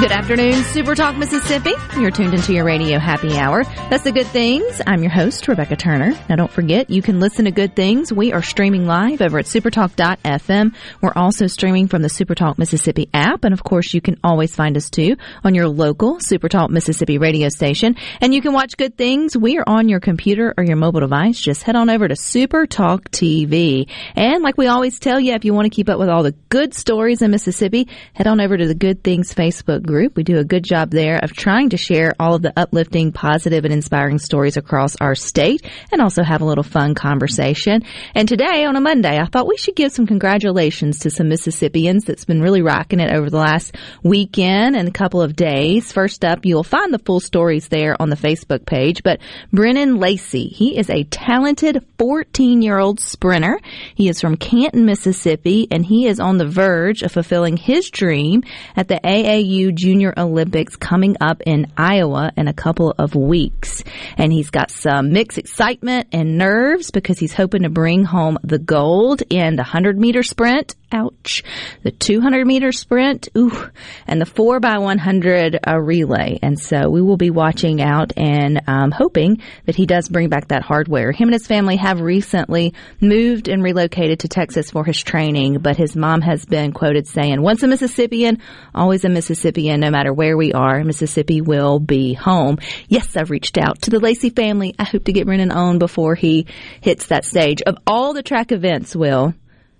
Good afternoon, Super Talk Mississippi. You're tuned into your radio happy hour. That's the good things. I'm your host, Rebecca Turner. Now don't forget, you can listen to good things. We are streaming live over at supertalk.fm. We're also streaming from the Supertalk Mississippi app. And of course, you can always find us too on your local Supertalk Mississippi radio station. And you can watch good things. We are on your computer or your mobile device. Just head on over to Supertalk TV. And like we always tell you, if you want to keep up with all the good stories in Mississippi, head on over to the Good Things Facebook group. We do a good job there of trying to share all of the uplifting, positive, and inspiring stories across our state and also have a little fun conversation. And today on a Monday, I thought we should give some congratulations to some Mississippians that's been really rocking it over the last weekend and a couple of days. First up, you'll find the full stories there on the Facebook page, but Brennan Lacey, he is a talented 14 year old sprinter. He is from Canton, Mississippi, and he is on the verge of fulfilling his dream at the AAU Junior Olympics coming up in Iowa in a couple of weeks. And he's got some mixed excitement and nerves because he's hoping to bring home the gold in the 100 meter sprint. Ouch. The 200 meter sprint. Ooh. And the 4 by 100 uh, relay. And so we will be watching out and um, hoping that he does bring back that hardware. Him and his family have recently moved and relocated to Texas for his training, but his mom has been quoted saying, once a Mississippian, always a Mississippian, no matter where we are, Mississippi will be home. Yes, I've reached out to the Lacey family. I hope to get Brennan on before he hits that stage. Of all the track events, Will,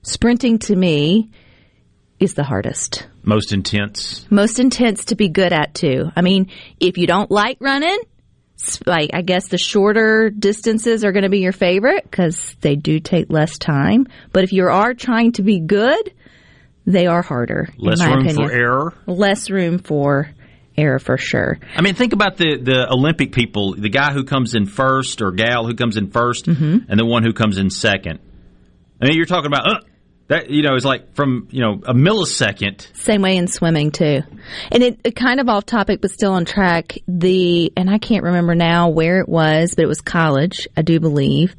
sprinting to me is the hardest. Most intense. Most intense to be good at too. I mean, if you don't like running, like I guess the shorter distances are going to be your favorite because they do take less time. But if you are trying to be good, they are harder. Less in my room opinion. for error. Less room for error for sure. I mean, think about the, the Olympic people the guy who comes in first or gal who comes in 1st Mm-hmm. and the one who comes in second. I mean, you're talking about, uh, that, you know, is like from, you know, a millisecond. Same way in swimming too. And it, it kind of off topic, but still on track. The, and I can't remember now where it was, but it was college, I do believe.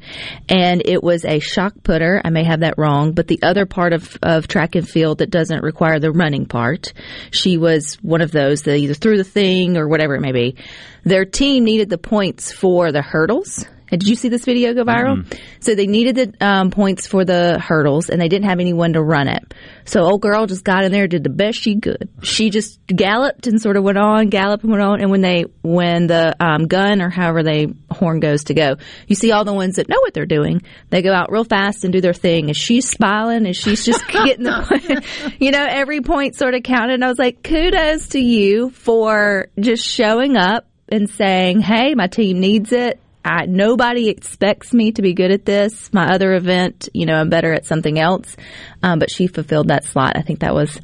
And it was a shot putter. I may have that wrong, but the other part of, of track and field that doesn't require the running part. She was one of those that either threw the thing or whatever it may be. Their team needed the points for the hurdles. And Did you see this video go viral? So they needed the um, points for the hurdles, and they didn't have anyone to run it. So old girl just got in there, did the best she could. She just galloped and sort of went on, galloped and went on. And when they, when the um, gun or however they horn goes to go, you see all the ones that know what they're doing. They go out real fast and do their thing. And she's smiling and she's just getting the, you know, every point sort of counted. And I was like, kudos to you for just showing up and saying, "Hey, my team needs it." I, nobody expects me to be good at this. My other event, you know, I'm better at something else. Um, but she fulfilled that slot. I think that was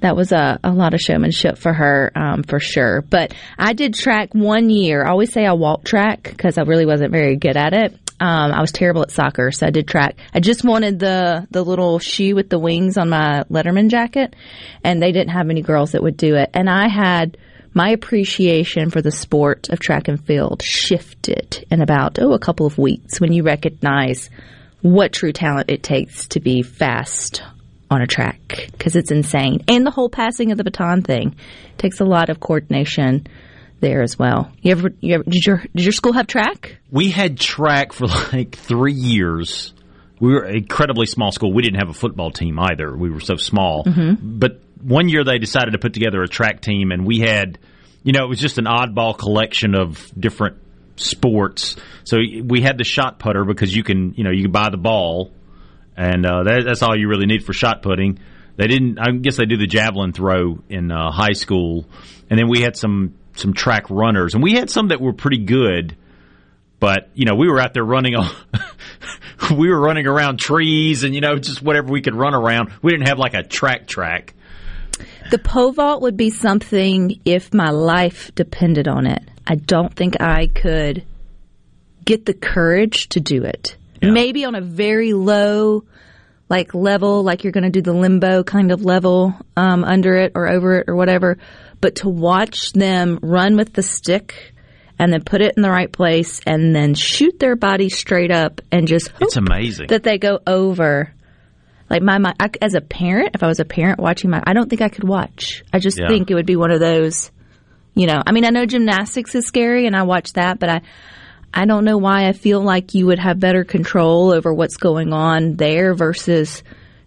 that was a, a lot of showmanship for her, um, for sure. But I did track one year. I always say I walked track because I really wasn't very good at it. Um, I was terrible at soccer, so I did track. I just wanted the the little shoe with the wings on my Letterman jacket, and they didn't have any girls that would do it. And I had my appreciation for the sport of track and field shifted in about oh a couple of weeks when you recognize what true talent it takes to be fast on a track because it's insane and the whole passing of the baton thing takes a lot of coordination there as well you ever, you ever did your did your school have track We had track for like three years. We were an incredibly small school. We didn't have a football team either. We were so small. Mm-hmm. But one year they decided to put together a track team, and we had, you know, it was just an oddball collection of different sports. So we had the shot putter because you can, you know, you can buy the ball, and uh, that, that's all you really need for shot putting. They didn't. I guess they do the javelin throw in uh, high school, and then we had some some track runners, and we had some that were pretty good. But you know, we were out there running on we were running around trees and you know just whatever we could run around. We didn't have like a track track. The pole vault would be something if my life depended on it. I don't think I could get the courage to do it. Yeah. Maybe on a very low like level, like you're going to do the limbo kind of level um, under it or over it or whatever. But to watch them run with the stick and then put it in the right place and then shoot their body straight up and just hope It's amazing. that they go over. Like my, my I, as a parent, if I was a parent watching my, I don't think I could watch. I just Yeah. think it would be one of those, you know. I mean, I know gymnastics is scary, and I watch that, but I, I don't know why I feel like you would have better control over what's going on there versus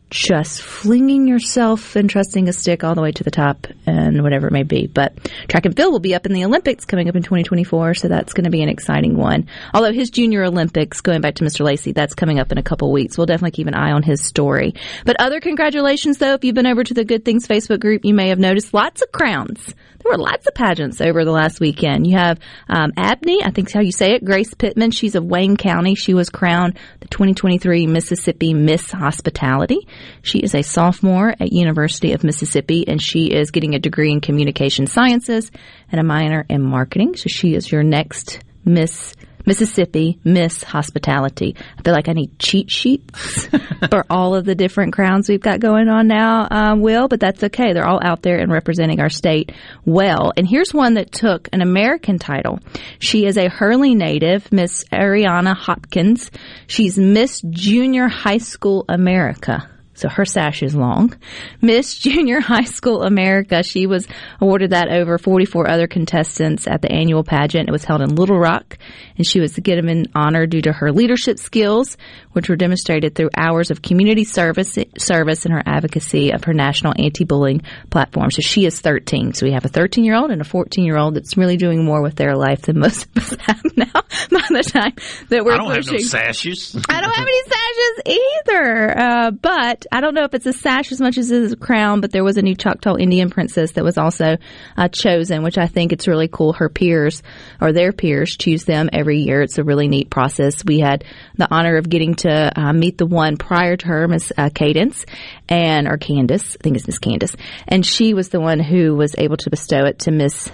just flinging yourself and trusting a stick all the way to the top and whatever it may be. But track and field will be up in the Olympics coming up in 2024, so that's going to be an exciting one. Although his junior Olympics, going back to Mr. Lacey, that's coming up in a couple weeks. We'll definitely keep an eye on his story. But other congratulations, though, if you've been over to the Good Things Facebook group, you may have noticed lots of crowns. Were lots of pageants over the last weekend. You have um, Abney, I think how you say it, Grace Pittman. She's of Wayne County. She was crowned the 2023 Mississippi Miss Hospitality. She is a sophomore at University of Mississippi, and she is getting a degree in communication sciences and a minor in marketing. So she is your next Miss Mississippi Miss Hospitality. I feel like I need cheat sheets for all of the different crowns we've got going on now, um, Will, but that's okay. They're all out there and representing our state well. And here's one that took an American title. She is a Hurley native, Miss Ariana Hopkins. She's Miss Junior High School America. So her sash is long. Miss Junior High School America. She was awarded that over 44 other contestants at the annual pageant. It was held in Little Rock, and she was given an honor due to her leadership skills, which were demonstrated through hours of community service, service and her advocacy of her national anti-bullying platform. So she is 13. So we have a 13 year old and a 14 year old that's really doing more with their life than most of us have now by the time that we're I don't have no sashes. I don't have any sashes either. Uh, but I don't know if it's a sash as much as it is a crown, but there was a new Choctaw Indian princess that was also uh, chosen, which I think it's really cool. Her peers or their peers choose them every year. It's a really neat process. We had the honor of getting to uh, meet the one prior to her, Miss uh, Cadence, and, or Candace. I think it's Miss Candace. And she was the one who was able to bestow it to Miss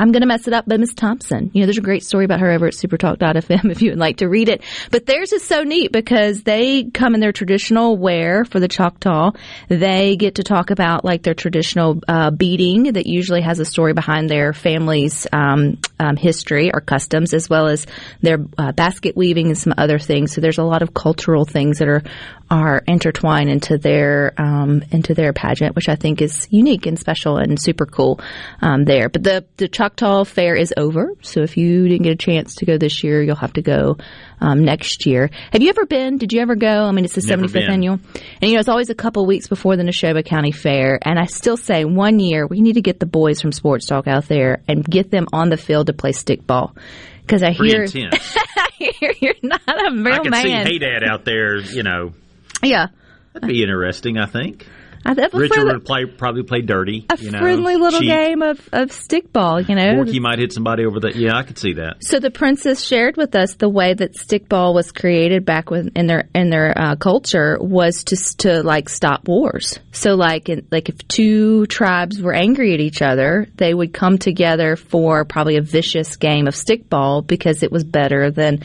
I'm going to mess it up, but Miss Thompson. You know, there's a great story about her over at supertalk.fm if you would like to read it. But theirs is so neat because they come in their traditional wear for the Choctaw. They get to talk about like their traditional uh, beading that usually has a story behind their family's um, um, history or customs, as well as their uh, basket weaving and some other things. So there's a lot of cultural things that are are intertwined into their um, into their pageant, which I think is unique and special and super cool um, there. But the the Choctaw Fair is over, so if you didn't get a chance to go this year, you'll have to go um, next year. Have you ever been? Did you ever go? I mean, it's the Never 75th been. annual, and you know it's always a couple weeks before the Neshoba County Fair. And I still say one year we need to get the boys from Sports Talk out there and get them on the field to play stickball. Because I Pretty hear, intense. I hear you're not a real could man. see Hey Dad out there. You know, yeah, that'd be interesting. I think I, was Richard friendly- would play probably play dirty. a you know, friendly little cheat. game of, of stickball, you know. Or he might hit somebody over the. Yeah, I could see that. So the princess shared with us the way that stickball was created back with, in their in their uh, culture was to to like stop wars. So like in, like if two tribes were angry at each other, they would come together for probably a vicious game of stickball because it was better than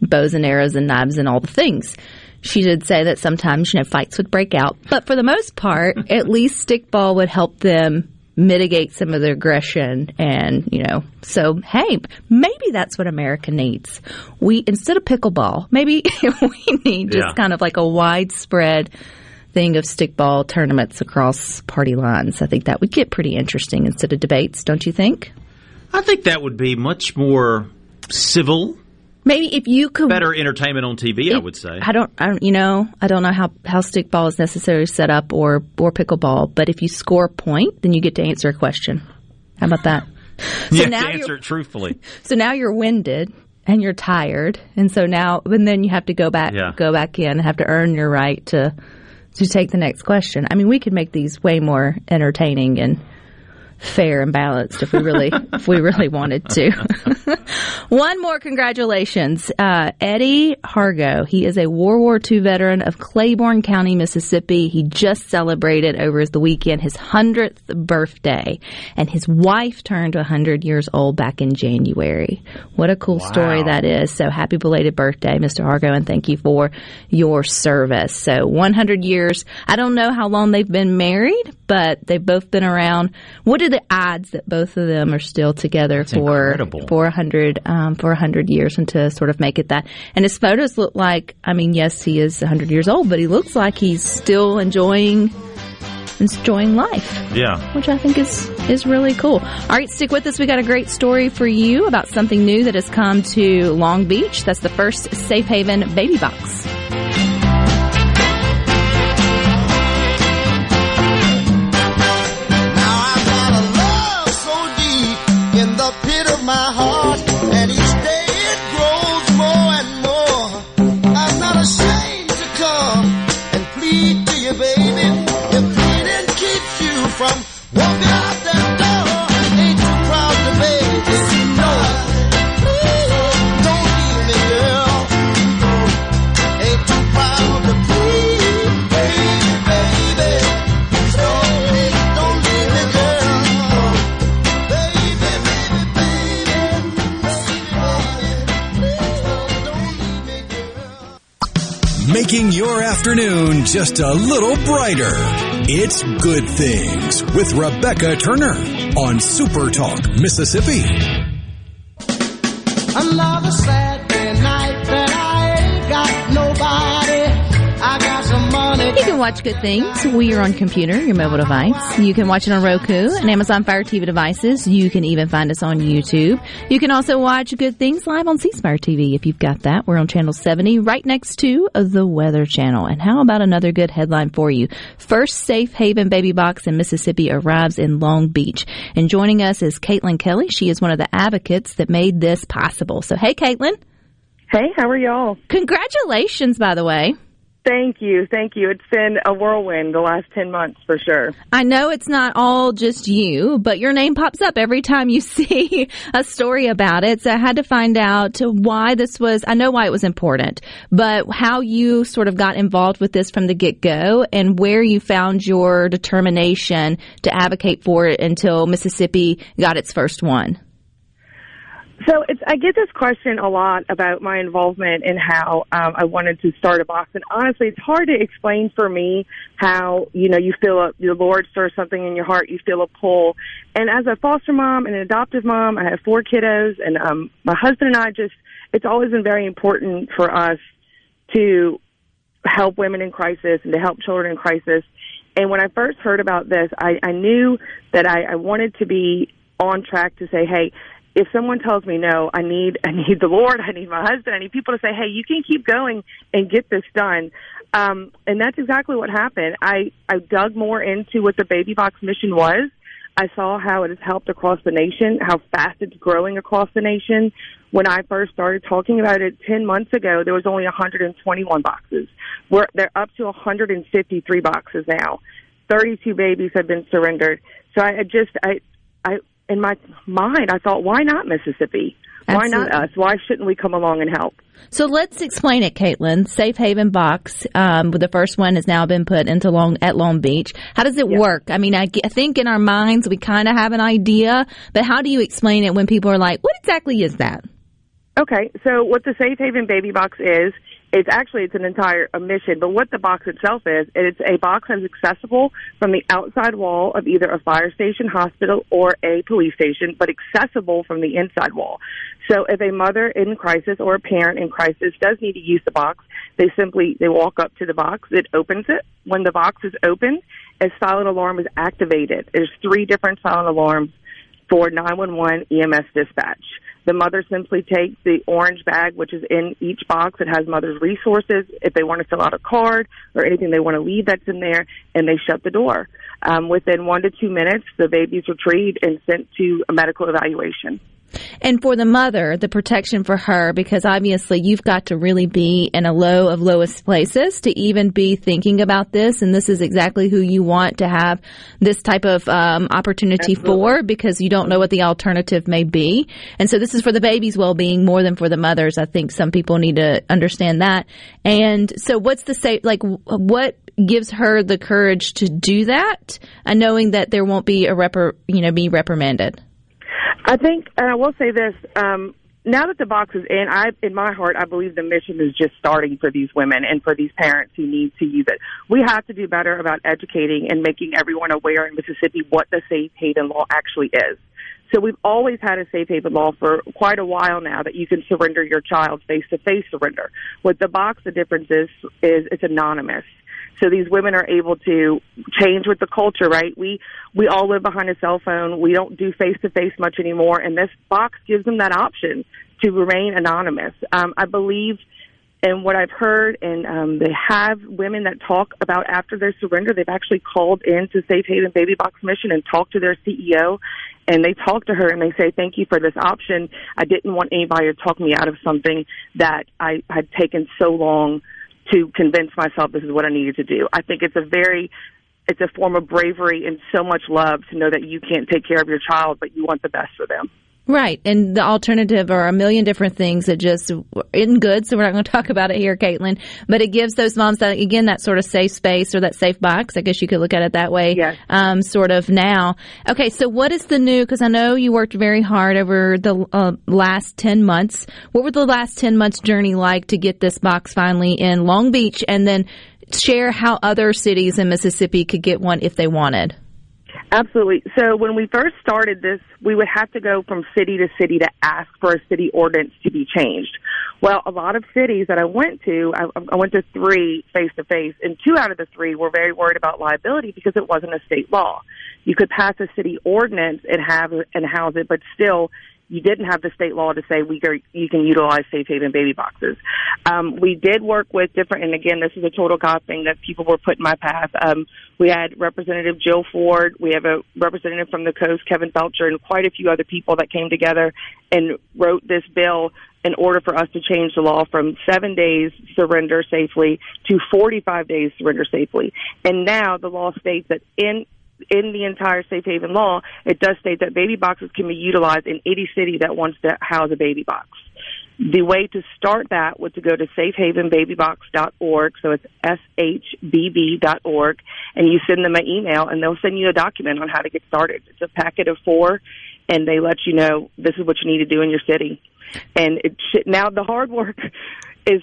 bows and arrows and knives and all the things. She did say that sometimes you know fights would break out, but for the most part, at least stickball would help them mitigate some of their aggression and you know so hey maybe that's what america needs. We instead of pickleball maybe we need just Yeah. kind of like a widespread thing of stickball tournaments across party lines. I think that would get pretty interesting instead of debates don't you think? I think that would be much more civil, maybe if you could better entertainment on TV. I would say. I don't, I don't, you know, I don't know how, how stickball is necessarily set up or, or pickleball, but if you score a point, then you get to answer a question. How about that? So you have now answer it truthfully. So now you're winded and you're tired, and so now, and then you have to go back, Yeah. go back in, and have to earn your right to to take the next question. I mean, we could make these way more entertaining and fair and balanced if we really if we really wanted to. One more congratulations, uh, Eddie Hargo. He is a World War II veteran of Claiborne County, Mississippi. He just celebrated over the weekend his hundredth birthday, and his wife turned 100 years old back in January. What a cool Wow. story that is! So happy belated birthday, Mr. Hargo, and thank you for your service. So 100 years. I don't know how long they've been married, but they've both been around. What are the odds that both of them are still together for incredible. for 100 um, for 100 years and to sort of make it that? And his photos look like. I mean, yes, he is 100 years old, but he looks like he's still enjoying enjoying life Yeah. which I think is is really cool. All right, stick with us. We got a great story for you about something new that has come to Long Beach. That's the first Safe Haven baby box. Making your afternoon just a little brighter. It's Good Things with Rebecca Turner on Super Talk, Mississippi. Another Saturday night that I ain't got nobody. I got. You can watch Good Things. We are on computer, your mobile device. You can watch it on Roku and Amazon Fire TV devices. You can even find us on YouTube. You can also watch Good Things live on C Spire TV if you've got that. We're on channel 70 right next to the Weather Channel. And how about another good headline for you? First Safe Haven baby box in Mississippi arrives in Long Beach. And joining us is Caitlin Kelly. She is one of the advocates that made this possible. So hey Caitlin, Hey, how are y'all? congratulations by the way. Thank you. Thank you. It's been a whirlwind the last 10 months for sure. I know it's not all just you, but your name pops up every time you see a story about it. So I had to find out why this was, I know why it was important, but how you sort of got involved with this from the get go and where you found your determination to advocate for it until Mississippi got its first one. So it's, I get this question a lot about my involvement and how um, I wanted to start a box. And honestly, it's hard to explain for me how, you know, you feel a, the Lord stirs something in your heart, you feel a pull. And as a foster mom and an adoptive mom, I have four kiddos and um, my husband and I just, it's always been very important for us to help women in crisis and to help children in crisis. And when I first heard about this, I, I knew that I, I wanted to be on track to say, hey, if someone tells me no, I need I need the Lord, I need my husband, I need people to say, hey, you can keep going and get this done. Um, and that's exactly what happened. I I dug more into what the Baby Box mission was. I saw how it has helped across the nation, how fast it's growing across the nation. When I first started talking about it 10 months ago, there was only 121 boxes. We're, they're up to 153 boxes now. 32 babies have been surrendered. So I just, I, I, in my mind, I thought, why not Mississippi? Why not us? Why shouldn't we come along and help? So let's explain it, Caitlin. Safe Haven box, um, the first one has now been put into Long at Long Beach. How does it work? I mean, I, g- I think in our minds we kind of have an idea, but how do you explain it when people are like, "What exactly is that?" Okay, so what the Safe Haven Baby Box is, it's actually it's an entire a mission. But what the box itself is, it's a box that's accessible from the outside wall of either a fire station, hospital, or a police station, but accessible from the inside wall. So if a mother in crisis or a parent in crisis does need to use the box, they simply they walk up to the box, it opens it. When the box is opened, a silent alarm is activated. There's three different silent alarms for 911 EMS dispatch. The mother simply takes the orange bag, which is in each box. It has mother's resources if they want to fill out a card or anything they want to leave that's in there, and they shut the door. Um, within one to two minutes, the baby's retrieved and sent to a medical evaluation. And for the mother, the protection for her, because obviously you've got to really be in a low of lowest places to even be thinking about this. And this is exactly who you want to have this type of um, opportunity Absolutely. for because you don't know what the alternative may be. And so this is for the baby's well being more than for the mother's. I think some people need to understand that. And so what's the say, like, what gives her the courage to do that, uh, knowing that there won't be a repr, you know, be reprimanded? I think, and I will say this: um, now that the box is in, I, in my heart, I believe the mission is just starting for these women and for these parents who need to use it. We have to do better about educating and making everyone aware in Mississippi what the safe haven law actually is. So we've always had a safe haven law for quite a while now that you can surrender your child face to face surrender. With the box, the difference is is it's anonymous. So these women are able to change with the culture, right? We we all live behind a cell phone. We don't do face to face much anymore, and this box gives them that option to remain anonymous. Um, I believe and what I've heard, and um, they have women that talk about after their surrender, they've actually called in to Safe Haven Baby Box Mission and talked to their CEO, and they talk to her and they say, "Thank you for this option. I didn't want anybody to talk me out of something that I had taken so long to convince myself this is what I needed to do." I think it's a very it's a form of bravery and so much love to know that you can't take care of your child, but you want the best for them. Right. And the alternative are a million different things that just isn't good. So we're not going to talk about it here, Caitlin. But it gives those moms that, again, that sort of safe space or that safe box. I guess you could look at it that way. Yes. Um, sort of now. Okay. So what is the new, because I know you worked very hard over the uh, last 10 months. What were the last 10 months journey like to get this box finally in Long Beach and then share how other cities in Mississippi could get one if they wanted? Absolutely. So when we first started this, we would have to go from city to city to ask for a city ordinance to be changed. Well, a lot of cities that I went to, I, I went to three face to face, and two out of the three were very worried about liability because it wasn't a state law. You could pass a city ordinance and have and house it, but still you didn't have the state law to say we are, you can utilize safe haven baby boxes. Um, we did work with different, and again, this is a total God thing that people were put in my path. Um, we had Representative Jill Ford, we have a representative from the coast, Kevin Felsher, and quite a few other people that came together and wrote this bill in order for us to change the law from seven days surrender safely to 45 days surrender safely. And now the law states that in in the entire safe haven law, it does state that baby boxes can be utilized in any city that wants to house a baby box. The way to start that was to go to safehavenbabybox.org, so it's shbb.org, and you send them an email, and they'll send you a document on how to get started. It's a packet of four, and they let you know this is what you need to do in your city. And it should, now the hard work is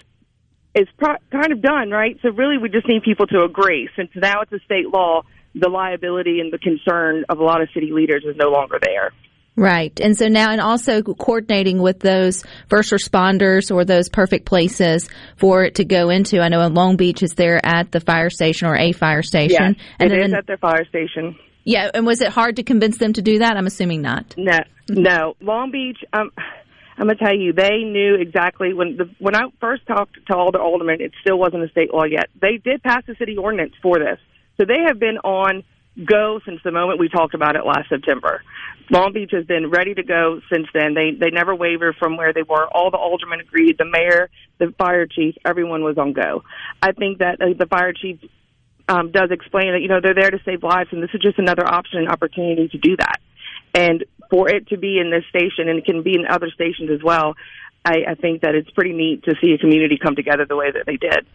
is pro- kind of done, right? So really, we just need people to agree. Since now it's a state law, the liability and the concern of a lot of city leaders is no longer there. Right. And so now, and also coordinating with those first responders or those perfect places for it to go into. I know in Long Beach is there at the fire station or a fire station. Yes, and it then, is at their fire station. yeah. And was it hard to convince them to do that? I'm assuming not. No, no. Long Beach, um, I'm gonna tell you, they knew exactly when the when I first talked to all the aldermen, it still wasn't a state law yet. They did pass a city ordinance for this, so they have been on go since the moment we talked about it last September. Long Beach has been ready to go since then. They they never wavered from where they were. All the aldermen agreed. The mayor, the fire chief, everyone was on go. I think that uh, the fire chief um, does explain that you know they're there to save lives, and this is just another option and opportunity to do that. And for it to be in this station, and it can be in other stations as well, I, I think that it's pretty neat to see a community come together the way that they did.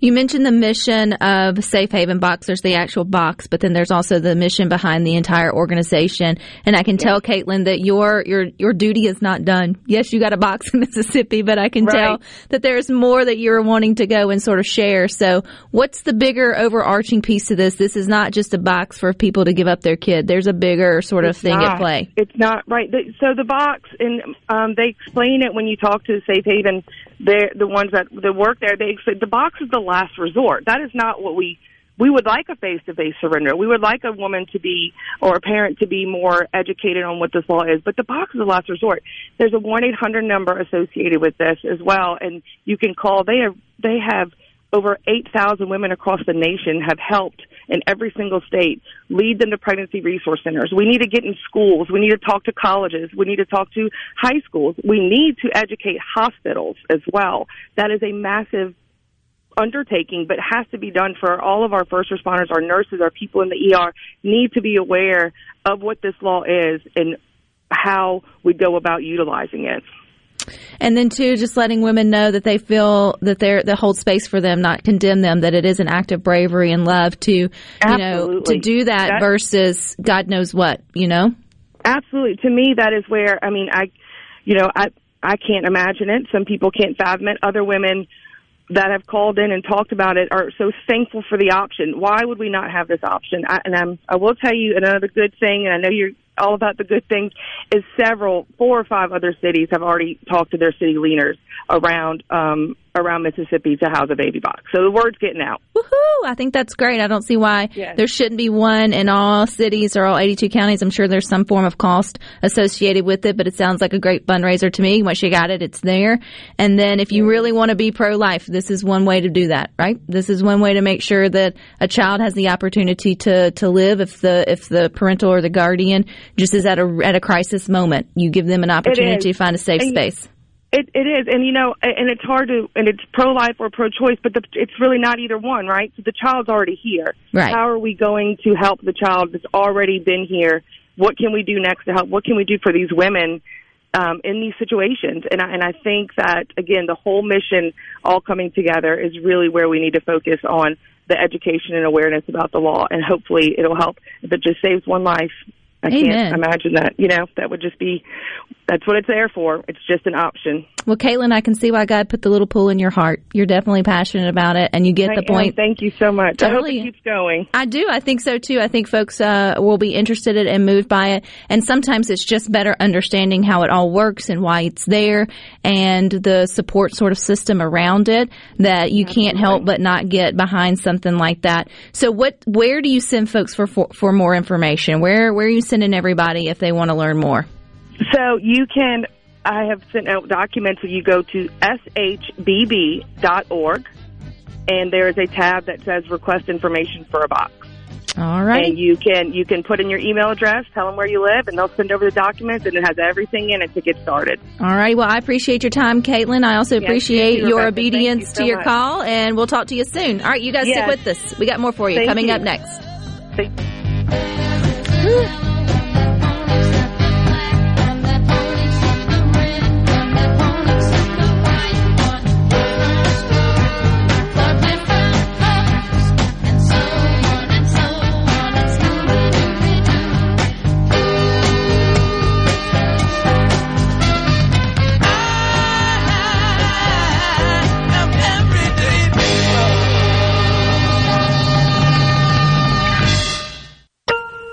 You mentioned the mission of Safe Haven Box. There's the actual box, but then there's also the mission behind the entire organization. And I can tell Caitlin that your your your duty is not done. Yes, you got a box in Mississippi, but I can Right. tell that there's more that you're wanting to go and sort of share. So, what's the bigger overarching piece to this? This is not just a box for people to give up their kid. There's a bigger sort of thing at play. It's not right. So the box, and um, they explain it when you talk to Safe Haven. They're the ones that that work there. They explain the box is the last resort. That is not what we. We would like a face-to-face surrender. We would like a woman to be, or a parent to be more educated on what this law is. But the box is the last resort. There's a one eight hundred number associated with this as well, and you can call. They have they have over eight thousand women across the nation have helped in every single state, lead them to pregnancy resource centers. We need to get in schools. We need to talk to colleges. We need to talk to high schools. We need to educate hospitals as well. That is a massive undertaking, but has to be done for all of our first responders, our nurses, our people in the ER need to be aware of what this law is and how we go about utilizing it. And then too, just letting women know that they feel that they're that hold space for them, not condemn them. That it is an act of bravery and love to, you know, to do that, that versus God knows what, you know. Absolutely, to me, that is where I mean, I, you know, I I can't imagine it. Some people can't fathom it. Other women that have called in and talked about it are so thankful for the option. Why would we not have this option? I, and I'm, I will tell you another good thing, and I know you're all about the good things, is several, four or five other cities have already talked to their city leaders around um, around Mississippi to house a baby box. So the word's getting out. Woohoo! I think that's great. I don't see why yes. there shouldn't be one in all cities or all 82 counties. I'm sure there's some form of cost associated with it, but it sounds like a great fundraiser to me. Once you got it, it's there. And then if you really want to be pro-life, this is one way to do that, right? This is one way to make sure that a child has the opportunity to, to live if the, if the parental or the guardian just as at a, at a crisis moment. You give them an opportunity to find a safe and space. It it is, and you know, and it's hard to, and it's pro life or pro choice, but the, it's really not either one, right? So the child's already here. Right. How are we going to help the child that's already been here? What can we do next to help? What can we do for these women um, in these situations? And I, and I think that again, the whole mission all coming together is really where we need to focus on the education and awareness about the law, and hopefully it'll help. If it just saves one life, I Amen. can't imagine that. You know, that would just be that's what it's there for. It's just an option. Well, Caitlin, I can see why God put the little pool in your heart. You're definitely passionate about it, and you get I the point. Thank you so much. Totally. I hope it keeps going. I do. I think so too. I think folks uh, will be interested in and moved by it. And sometimes it's just better understanding how it all works and why it's there, and the support sort of system around it that you Absolutely. can't help but not get behind something like that. So, what? Where do you send folks for for, for more information? Where Where are you sending everybody if they want to learn more? So you can I have sent out documents. You go to shbb.org, and there is a tab that says request information for a box. All right. And you can you can put in your email address, tell them where you live, and they'll send over the documents, and it has everything in it to get started. All right. Well, I appreciate your time, Caitlin. I also yes, appreciate you, your obedience you so to your much. call, and we'll talk to you soon. All right, you guys yes. stick with us. We got more for you Thank coming you. up next.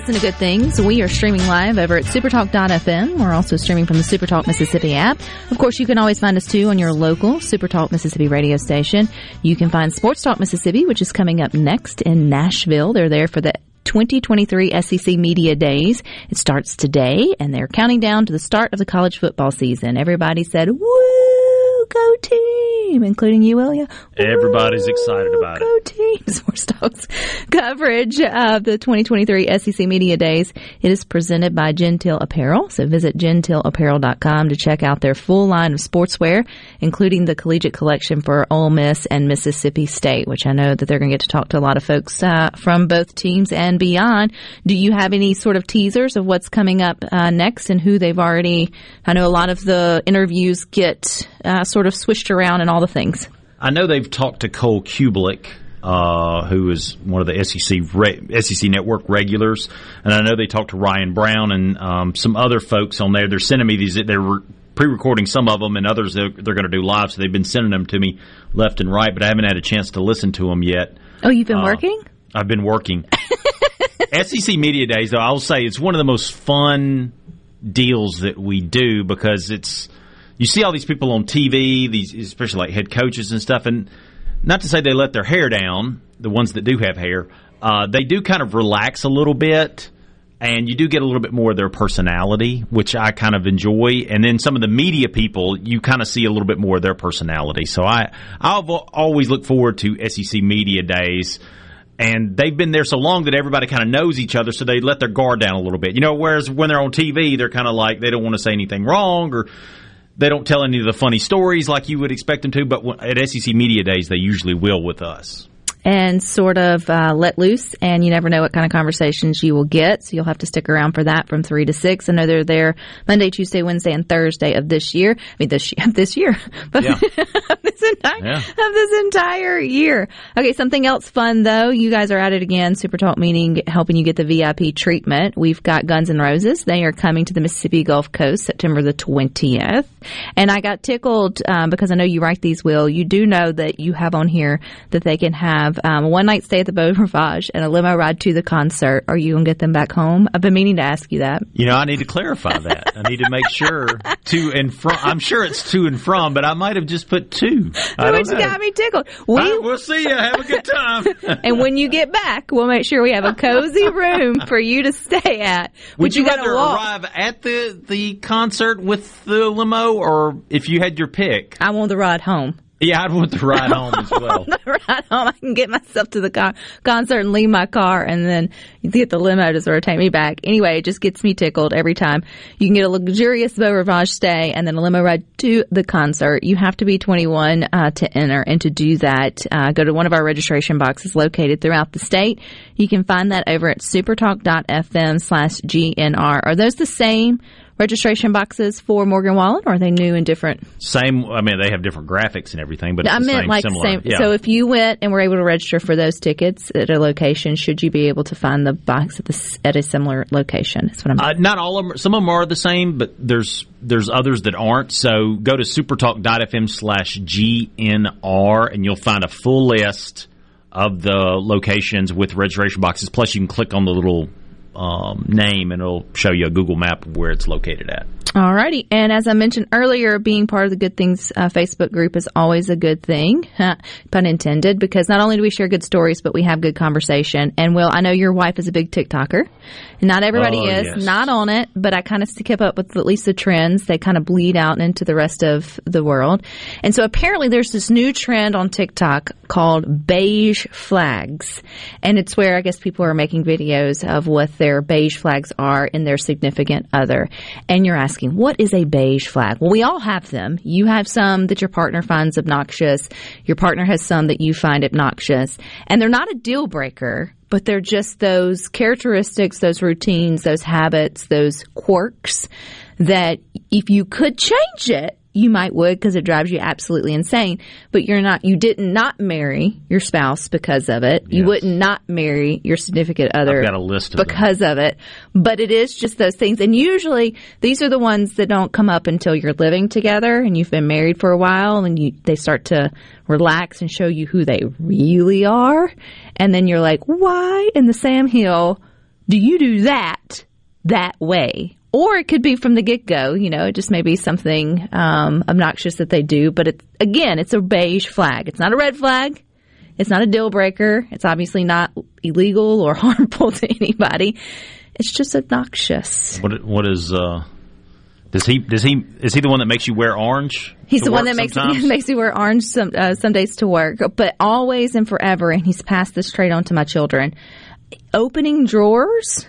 Can listen to good things. We are streaming live over at supertalk.fm. We're also streaming from the Supertalk Mississippi app. Of course, you can always find us too on your local Supertalk Mississippi radio station. You can find Sports Talk Mississippi, which is coming up next in Nashville. They're there for the 2023 SEC Media Days. It starts today and they're counting down to the start of the college football season. Everybody said, woo, go team, including you, Ilya. Everybody's excited about go it. Go team. Sports coverage of the 2023 SEC Media Days. It is presented by Gentile Apparel. So visit gentileapparel.com to check out their full line of sportswear, including the collegiate collection for Ole Miss and Mississippi State, which I know that they're going to get to talk to a lot of folks uh, from both teams and beyond. Do you have any sort of teasers of what's coming up uh, next and who they've already? I know a lot of the interviews get uh, sort of swished around and all the things. I know they've talked to Cole Cubelic, uh, who is one of the SEC re- SEC Network regulars, and I know they talked to Ryan Brown and um, some other folks on there. They're sending me these. They're re- pre-recording some of them, and others they're, they're going to do live. So they've been sending them to me left and right, but I haven't had a chance to listen to them yet. Oh, you've been uh, working? I've been working. SEC Media Days, though, I'll say it's one of the most fun deals that we do because it's you see all these people on TV, these especially like head coaches and stuff, and not to say they let their hair down, the ones that do have hair, uh, they do kind of relax a little bit. And you do get a little bit more of their personality, which I kind of enjoy. And then some of the media people, you kind of see a little bit more of their personality. So I, I've always looked forward to SEC Media Days and they've been there so long that everybody kind of knows each other, so they let their guard down a little bit. You know, whereas when they're on TV, they're kind of like they don't want to say anything wrong or they don't tell any of the funny stories like you would expect them to. But at SEC Media Days, they usually will with us and sort of uh, let loose. And you never know what kind of conversations you will get. So you'll have to stick around for that from three to six. I know they're there Monday, Tuesday, Wednesday, and Thursday of this year. I mean, this year, this year, but Yeah. this entire Yeah. of this entire year. Okay, something else fun though. You guys are at it again. Super Talk meaning helping you get the VIP treatment. We've got Guns N' Roses. They are coming to the Mississippi Gulf Coast September the twentieth. And I got tickled um, because I know you write these. Will you do know that you have on here that they can have um, a one night stay at the Beau Rivage and a limo ride to the concert? Are you gonna get them back home? I've been meaning to ask you that. You know, I need to clarify that. I need to make sure to and from. I'm sure it's to and from, but I might have just put two. I you know. got me tickled. We right, we'll see you. Have a good time. and when you get back, we'll make sure we have a cozy room for you to stay at. Would you, gotta rather walk. arrive at the the concert with the limo, or if you had your pick? I want the ride home. Yeah, I'd want the ride home as well. The ride home. I can get myself to the con- concert and leave my car, and then you get the limo to sort of take me back. Anyway, it just gets me tickled every time. You can get a luxurious Beau Rivage stay and then a limo ride to the concert. You have to be 21 uh, to enter, and to do that, uh, go to one of our registration boxes located throughout the state. You can find that over at supertalk.fm slash GNR. Are those the same registration boxes for Morgan Wallen, or are they new and different? Same. I mean, they have different graphics and everything, but it's I meant same, like similar. same. Yeah. So if you went and were able to register for those tickets at a location, should you be able to find the box at, the, at a similar location? That's what I'm. Uh, not all of them. Some of them are the same, but there's there's others that aren't. So go to supertalk.fm slash GNR and you'll find a full list of the locations with registration boxes. Plus, you can click on the little um, name and it'll show you a Google map of where it's located at. All righty. and as I mentioned earlier, being part of the Good Things uh, Facebook group is always a good thing, pun intended, because not only do we share good stories, but we have good conversation. And Will, I know your wife is a big TikToker. Not everybody Oh, is, yes. not on it, but I kind of keep up with at least the trends. They kind of bleed out into the rest of the world. And so apparently there's this new trend on TikTok called beige flags. And it's where I guess people are making videos of what their beige flags are in their significant other. And you're asking, what is a beige flag? Well, we all have them. You have some that your partner finds obnoxious. Your partner has some that you find obnoxious. And they're not a deal breaker, but they're just those characteristics, those routines, those habits, those quirks that if you could change it, you might would because it drives you absolutely insane. But you're not, you didn't not marry your spouse because of it. You wouldn't not marry your significant other I've got a list of them. because of it. But it is just those things. And usually these are the ones that don't come up until you're living together and you've been married for a while and you, they start to relax and show you who they really are. And then you're like, why in the Sam Hill do you do that that way? Or it could be from the get go, you know, it just may be something um, obnoxious that they do. But it, again, it's a beige flag. It's not a red flag. It's not a deal breaker. It's obviously not illegal or harmful to anybody. It's just obnoxious. What what is uh does he does he is he the one that makes you wear orange? He's the one that makes sometimes? makes me wear orange some uh, some days to work, but always and forever. And he's passed this trait on to my children: opening drawers,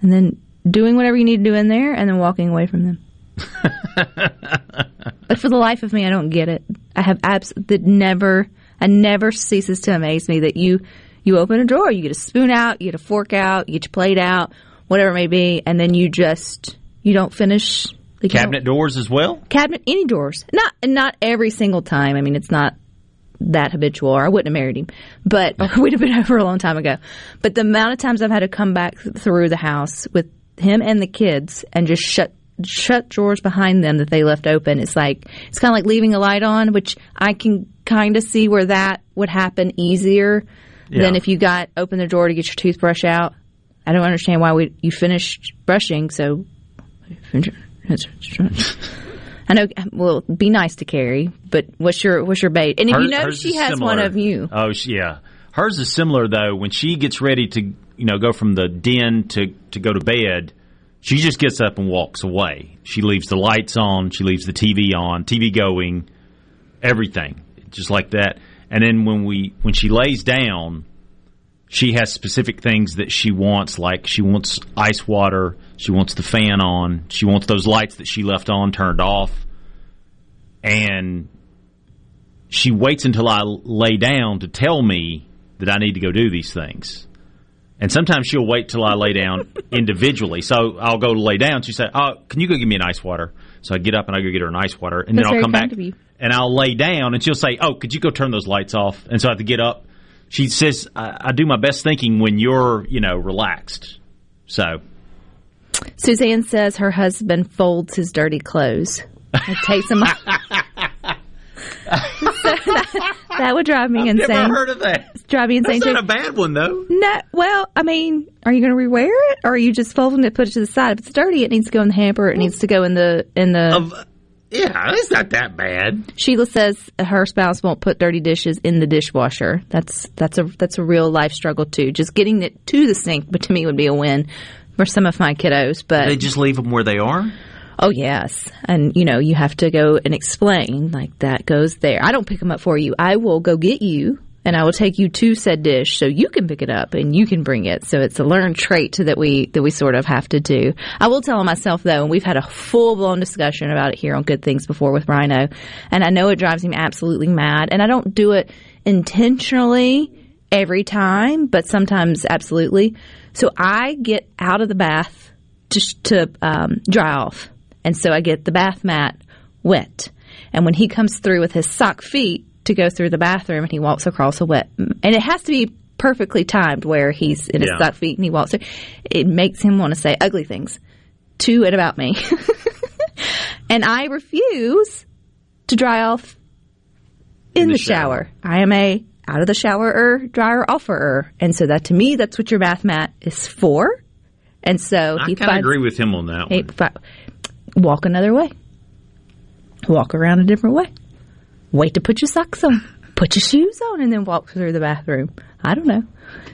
and then doing whatever you need to do in there, and then walking away from them. but for the life of me, I don't get it. I have abs that never, I never ceases to amaze me that you you open a drawer, you get a spoon out, you get a fork out, you get your plate out, whatever it may be, and then you just you don't finish the Cabinet doors as well. cabinet any doors not not every single time i mean it's not that habitual or i wouldn't have married him but we'd have been over a long time ago but the amount of times i've had to come back through the house with him and the kids and just shut shut drawers behind them that they left open it's like it's kind of like leaving a light on which i can kind of see where that would happen easier Yeah. if you got open the drawer to get your toothbrush out, I don't understand why we you finished brushing. So, I know. Well, be nice to Carrie, but what's your what's your bait? And if you know she has one of you, Oh, yeah. Hers is similar though. When she gets ready to, you know, go from the den to to go to bed, she just gets up and walks away. She leaves the lights on. She leaves the TV on, TV going, everything, just like that. And then when we when she lays down, she has specific things that she wants. Like she wants ice water. She wants the fan on. She wants those lights that she left on turned off. And she waits until I lay down to tell me that I need to go do these things. And sometimes she'll wait till I lay down individually. So I'll go to lay down. She said, "Oh, can you go give me an ice water?" So I get up and I go get her an ice water, and That's then I'll come back and I'll lay down, and she'll say, "Oh, could you go turn those lights off?" And so I have to get up. She says, "I, I do my best thinking when you're, you know, relaxed." So Suzanne says her husband folds his dirty clothes. Takes him. That, that would drive me insane. of that. drive me insane. too. A bad one though. No, well, I mean, are you going to rewear it, or are you just folding it, put it to the side? If it's dirty, it needs to go in the hamper. It needs to go in the in the. Yeah, it's not that bad. Sheila says her spouse won't put dirty dishes in the dishwasher. That's that's a that's a real life struggle too. Just getting it to the sink, but to me would be a win for some of my kiddos. But They just leave them where they are. Oh yes, and you know you have to go and explain like that goes there. I don't pick them up for you. I will go get you. And I will take you to said dish so you can pick it up and you can bring it. So it's a learned trait that we that we sort of have to do. I will tell myself though, and we've had a full blown discussion about it here on Good Things before with Rhino, and I know it drives him absolutely mad. And I don't do it intentionally every time, but sometimes absolutely. So I get out of the bath just to um, dry off, and so I get the bath mat wet. And when he comes through with his sock feet to go through the bathroom, and he walks across a wet, and it has to be perfectly timed where he's in his Yeah. sock feet and he walks through. It makes him want to say ugly things to and about me, and I refuse to dry off in, the the, shower. shower. I am a out of the shower dryer offerer, and so that to me, that's what your bath mat is for. And so I he kind of agree with him on that one. Walk another way. Walk around a different way. Wait to put your socks on. Put your shoes on and then walk through the bathroom. I don't know.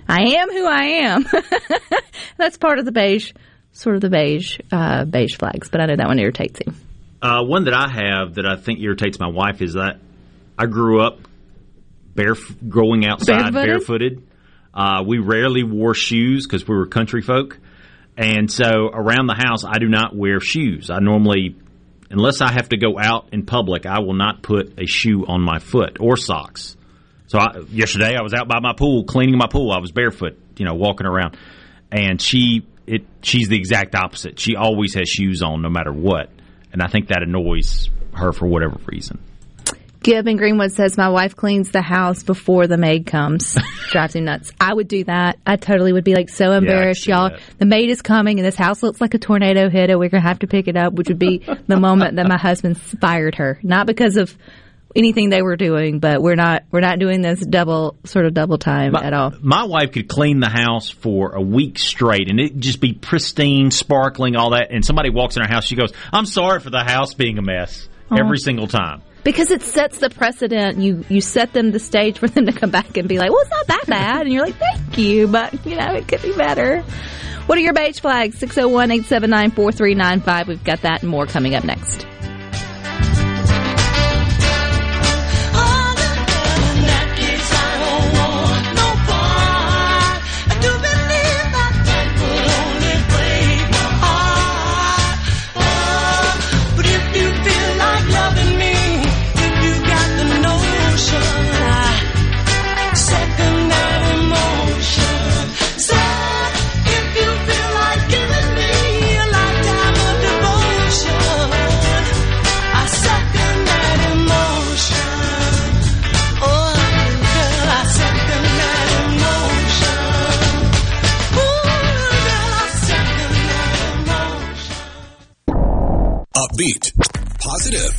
I am who I am. That's part of the beige, sort of the beige, uh, beige flags. But I know that one irritates him. Uh, one that I have that I think irritates my wife is that I grew up bare, growing outside Barefooted? barefooted. Uh, we rarely wore shoes because we were country folk, and so around the house I do not wear shoes. I normally, unless I have to go out in public, I will not put a shoe on my foot or socks. So I, yesterday I was out by my pool cleaning my pool. I was barefoot, you know, walking around, and she it she's the exact opposite. She always has shoes on no matter what, and I think that annoys her for whatever reason. Gib in Greenwood says my wife cleans the house before the maid comes. Drives him nuts. I would do that. I totally would be like so embarrassed, see y'all. that. The maid is coming and this house looks like a tornado hit it. We're gonna have to pick it up, which would be the moment that my husband fired her. Not because of anything they were doing, but we're not we're not doing this double sort of double time at all. My wife could clean the house for a week straight, and it just be pristine, sparkling, all that. And somebody walks in our house, she goes, "I'm sorry for the house being a mess." Every single time. Because it sets the precedent. You you set them the stage for them to come back and be like, Well it's not that bad and you're like, Thank you, but you know, it could be better. What are your beige flags? 601 879 4395. We've got that and more coming up next.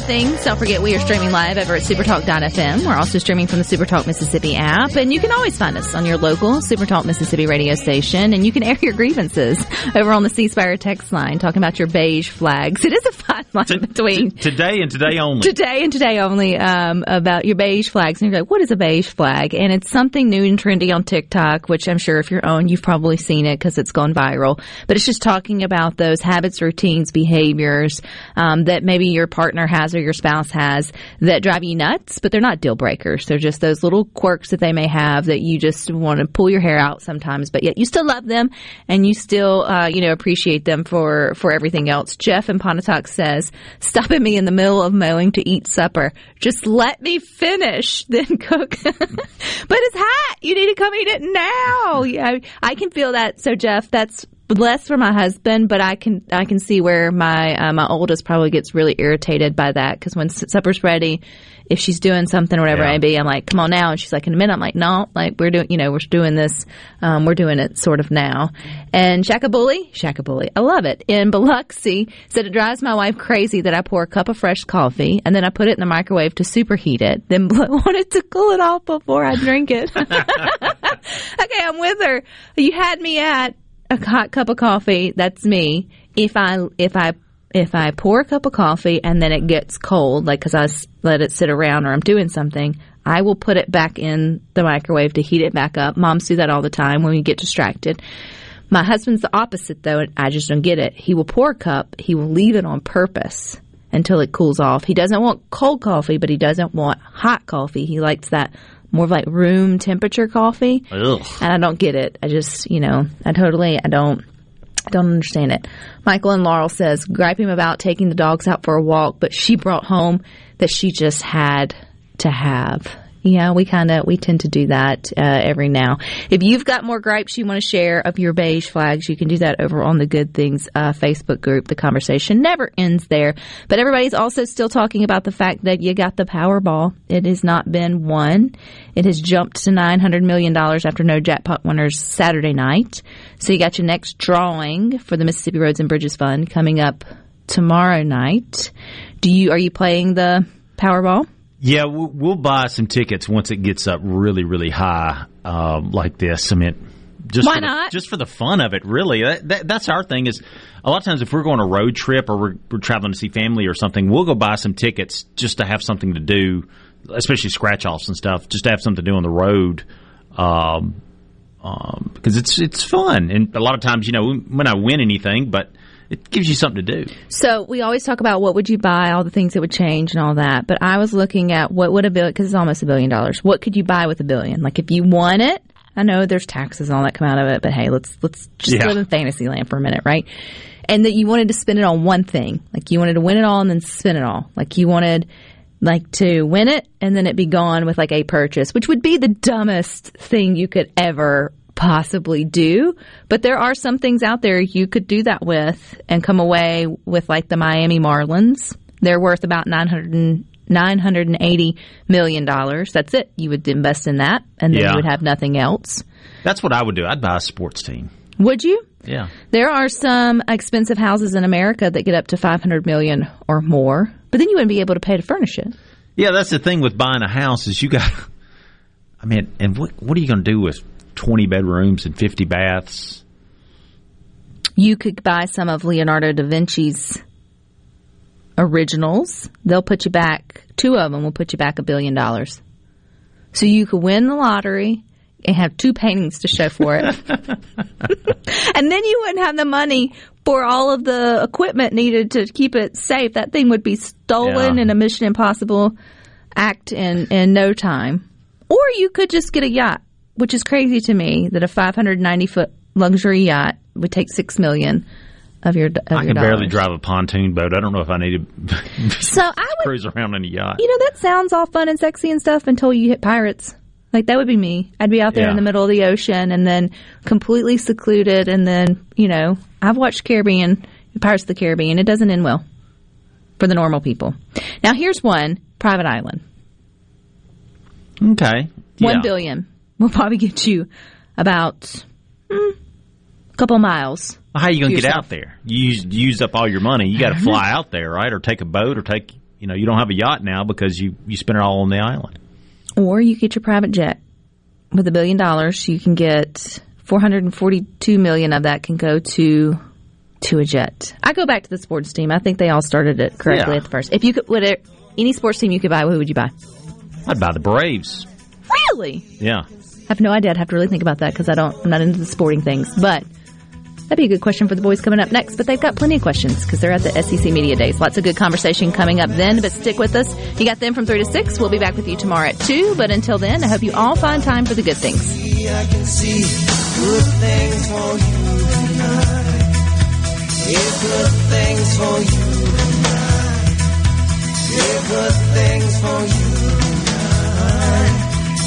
Good Things. Don't forget we are streaming live over at supertalk.fm. We're also streaming from the Supertalk Mississippi app, and you can always find us on your local Supertalk Mississippi radio station, and you can air your grievances over on the C Spire text line talking about your beige flags. It is a fine line T- between t- today and today only. today and today only um, about your beige flags. And you're like, what is a beige flag? And it's something new and trendy on TikTok, which I'm sure if you're on, you've probably seen it because it's gone viral. But it's just talking about those habits, routines, behaviors um, that maybe your partner has or your spouse has that drive you nuts, but they're not deal breakers. They're just those little quirks that they may have that you just want to pull your hair out sometimes, but yet you still love them and you still, uh, you know, appreciate them for, for everything else. Jeff in Pontotoc says, stopping me in the middle of mowing to eat supper. Just let me finish, then cook. but it's hot. You need to come eat it now. Yeah, I can feel that. So Jeff, that's less for my husband, but I can I can see where my uh, my oldest probably gets really irritated by that because when supper's ready, if she's doing something or whatever Yeah. it may be, I'm like, come on now, and she's like, in a minute, I'm like, no, like we're doing, you know, we're doing this, um, we're doing it sort of now. And Shakabully, Shakabully, I love it. In Biloxi, said it drives my wife crazy that I pour a cup of fresh coffee and then I put it in the microwave to superheat it, then blow on it to cool it off before I drink it. okay, I'm with her. You had me at a hot cup of coffee. That's me. If I if I if I pour a cup of coffee and then it gets cold, like because I let it sit around or I'm doing something, I will put it back in the microwave to heat it back up. Moms do that all the time when we get distracted. My husband's the opposite though, and I just don't get it. He will pour a cup, he will leave it on purpose until it cools off. He doesn't want cold coffee, but he doesn't want hot coffee. He likes that more of like room temperature coffee Ugh. and I don't get it. I just, you know, I totally, I don't, I don't understand it. Michael and Laurel says, gripe him about taking the dogs out for a walk, but she brought home that she just had to have. Yeah, we kind of, we tend to do that uh, every now. If you've got more gripes you want to share of your beige flags, you can do that over on the Good Things uh, Facebook group. The conversation never ends there. But everybody's also still talking about the fact that you got the Powerball. It has not been won. It has jumped to $900 million after no jackpot winners Saturday night. So you got your next drawing for the Mississippi Roads and Bridges Fund coming up tomorrow night. Do you, are you playing the Powerball? Yeah, we'll, buy some tickets once it gets up really, really high um, like this. I mean, just Why for the- just for the fun of it, really. That, that, that's our thing. Is a lot of times if we're going on a road trip or we're, we're traveling to see family or something, we'll go buy some tickets just to have something to do, especially scratch offs and stuff, just to have something to do on the road. Um, um, because it's it's fun, and a lot of times, you know, when I win anything, but it gives you something to do. So we always talk about what would you buy, all the things that would change and all that. But I was looking at what would a billion, because it's almost a billion dollars. What could you buy with a billion? Like if you won it, I know there's taxes and all that come out of it, but hey, let's let's just Yeah. live in fantasy land for a minute, right? And that you wanted to spend it on one thing, like you wanted to win it all and then spend it all. Like you wanted like to win it and then it be gone with like a purchase, which would be the dumbest thing you could ever possibly do. But there are some things out there you could do that with and come away with like the Miami Marlins. They're worth about 900 $980 million. That's it. You would invest in that and then Yeah. you would have nothing else. That's what I would do. I'd buy a sports team. Would you? Yeah. There are some expensive houses in America that get up to 500 million or more, but then you wouldn't be able to pay to furnish it. Yeah, that's the thing with buying a house is you got. I mean, and what what are you going to do with twenty bedrooms and fifty baths? You could buy some of Leonardo da Vinci's originals. They'll put you back, two of them will put you back a billion dollars. So you could win the lottery and have two paintings to show for it. and then you wouldn't have the money for all of the equipment needed to keep it safe. That thing would be stolen Yeah. in a Mission Impossible act in, in no time. Or you could just get a yacht, which is crazy to me that a 590 foot luxury yacht would take six million of your. Of I your can barely dollars. drive a pontoon boat. I don't know if I need to So I would, cruise around in a yacht. you know, that sounds all fun and sexy and stuff until you hit pirates. Like that would be me. I'd be out there Yeah. in the middle of the ocean and then completely secluded. And then, you know, I've watched Caribbean, Pirates of the Caribbean. It doesn't end well for the normal people. Now, here's one private island. Okay. One Yeah. billion will probably get you about mm, a couple miles. How are you going to get yourself. out there? You use, use up all your money. You got to fly out there, right? Or take a boat, or take you know you don't have a yacht now because you you spend it all on the island. Or you get your private jet. With a billion dollars, you can get 442 million of that can go to to a jet. I go back to the sports team. I think they all started it correctly Yeah. at the first. If you could, would it, any sports team you could buy, who would you buy? I'd buy the Braves. Really? Yeah. I have no idea. I'd have to really think about that because I don't. I'm not into the sporting things. But that'd be a good question for the boys coming up next. But they've got plenty of questions because they're at the SEC Media Days. Lots of good conversation coming up then. But stick with us. You got them from three to six. We'll be back with you tomorrow at two. But until then, I hope you all find time for the good things. I can see good things for you. Yeah, good things for you. Yeah, good things for you.